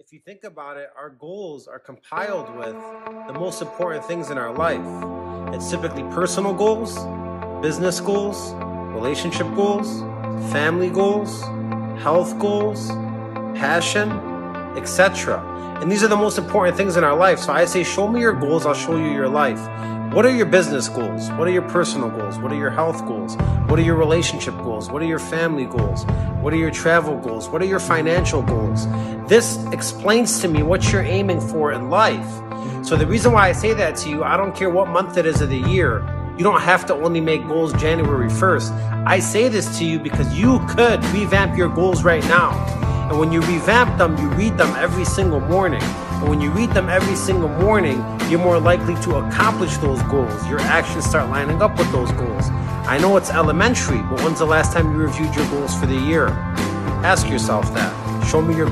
If you think about it, our goals are compiled with the most important things in our life. It's typically personal goals, business goals, relationship goals, family goals, health goals, passion, etc. And these are the most important things in our life. So I say, show me your goals, I'll show you your life. What are your business goals? What are your personal goals? What are your health goals? What are your relationship goals? What are your family goals? What are your travel goals? What are your financial goals? This explains to me what you're aiming for in life. So the reason why I say that to you, I don't care what month it is of the year. You don't have to only make goals January 1st. I say this to you because you could revamp your goals right now. And when you revamp them, you read them every single morning. And when you read them every single morning, you're more likely to accomplish those goals. Your actions start lining up with those goals. I know it's elementary, but when's the last time you reviewed your goals for the year? Ask yourself that. Show me your